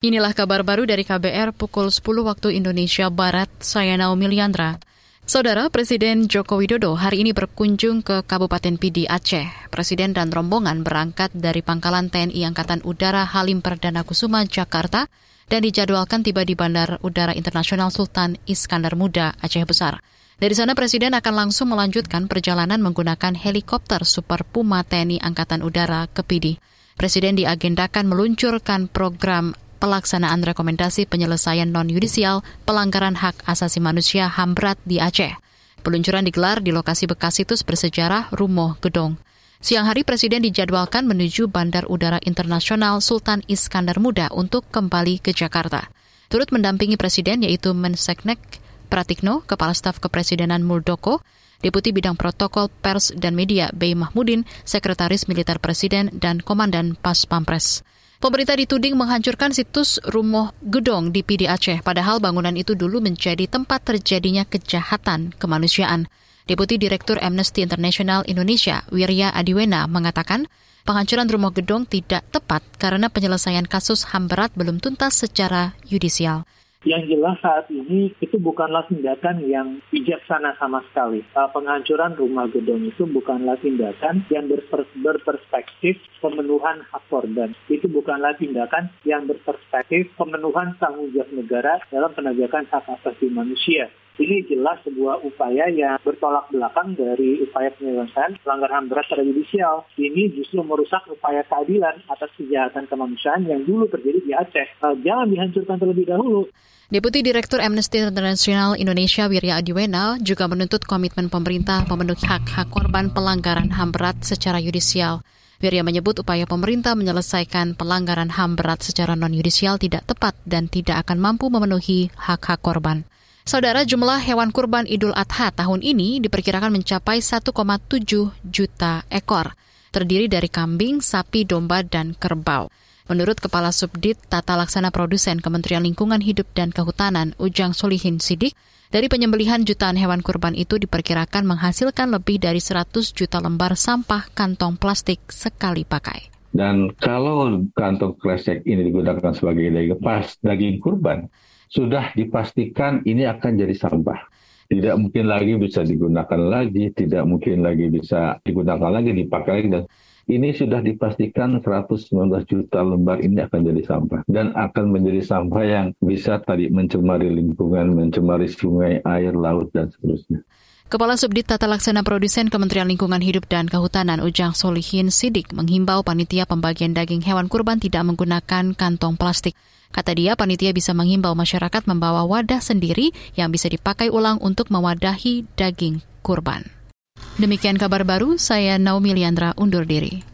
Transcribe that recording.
Inilah kabar baru dari KBR pukul 10 waktu Indonesia Barat, saya Naomi Liandra. Saudara Presiden Joko Widodo hari ini berkunjung ke Kabupaten Pidi Aceh. Presiden dan rombongan berangkat dari Pangkalan TNI Angkatan Udara Halim Perdana Kusuma, Jakarta, dan dijadwalkan tiba di Bandar Udara Internasional Sultan Iskandar Muda, Aceh Besar. Dari sana Presiden akan langsung melanjutkan perjalanan menggunakan helikopter Super Puma TNI Angkatan Udara ke Pidi. Presiden diagendakan meluncurkan program pelaksanaan rekomendasi penyelesaian non-yudisial pelanggaran hak asasi manusia HAM berat di Aceh. Peluncuran digelar di lokasi bekas situs bersejarah Rumoh Gedong. Siang hari Presiden dijadwalkan menuju Bandar Udara Internasional Sultan Iskandar Muda untuk kembali ke Jakarta. Turut mendampingi Presiden yaitu Menseknek Pratikno, Kepala Staf Kepresidenan Muldoko, Deputi Bidang Protokol Pers dan Media Bey Mahmudin, Sekretaris Militer Presiden, dan Komandan Pas Pampres. Pemerintah dituding menghancurkan situs Rumoh Gedong di PD Aceh, padahal bangunan itu dulu menjadi tempat terjadinya kejahatan kemanusiaan. Deputi Direktur Amnesty International Indonesia, Wirya Adiwena, mengatakan penghancuran Rumoh Gedong tidak tepat karena penyelesaian kasus HAM berat belum tuntas secara yudisial. Yang jelas saat ini itu bukanlah tindakan yang bijaksana sama sekali. Uh, penghancuran rumah gedung itu bukanlah tindakan yang berpers berperspektif pemenuhan hak korban. Itu bukanlah tindakan yang berperspektif pemenuhan tanggung jawab negara dalam penegakan hak asasi manusia. Ini jelas sebuah upaya yang bertolak belakang dari upaya penyelesaian pelanggaran berat terhadap judicial. Ini justru merusak upaya keadilan atas kejahatan kemanusiaan yang dulu terjadi di Aceh. Uh, jangan dihancurkan terlebih dahulu. Deputi Direktur Amnesty International Indonesia Wirya Adiwena juga menuntut komitmen pemerintah memenuhi hak-hak korban pelanggaran HAM berat secara yudisial. Wirya menyebut upaya pemerintah menyelesaikan pelanggaran HAM berat secara non-yudisial tidak tepat dan tidak akan mampu memenuhi hak-hak korban. Saudara jumlah hewan kurban Idul Adha tahun ini diperkirakan mencapai 1,7 juta ekor, terdiri dari kambing, sapi, domba, dan kerbau. Menurut Kepala Subdit Tata Laksana Produsen Kementerian Lingkungan Hidup dan Kehutanan Ujang Solihin Sidik, dari penyembelihan jutaan hewan kurban itu diperkirakan menghasilkan lebih dari 100 juta lembar sampah kantong plastik sekali pakai. Dan kalau kantong plastik ini digunakan sebagai daging pas daging kurban, sudah dipastikan ini akan jadi sampah. Tidak mungkin lagi bisa digunakan lagi, tidak mungkin lagi bisa digunakan lagi, dipakai lagi, dan ini sudah dipastikan 119 juta lembar ini akan jadi sampah dan akan menjadi sampah yang bisa tadi mencemari lingkungan, mencemari sungai, air, laut dan seterusnya. Kepala Subdit Tata Laksana Produsen Kementerian Lingkungan Hidup dan Kehutanan Ujang Solihin Sidik menghimbau panitia pembagian daging hewan kurban tidak menggunakan kantong plastik. Kata dia, panitia bisa menghimbau masyarakat membawa wadah sendiri yang bisa dipakai ulang untuk mewadahi daging kurban. Demikian kabar baru, saya Naomi Liandra undur diri.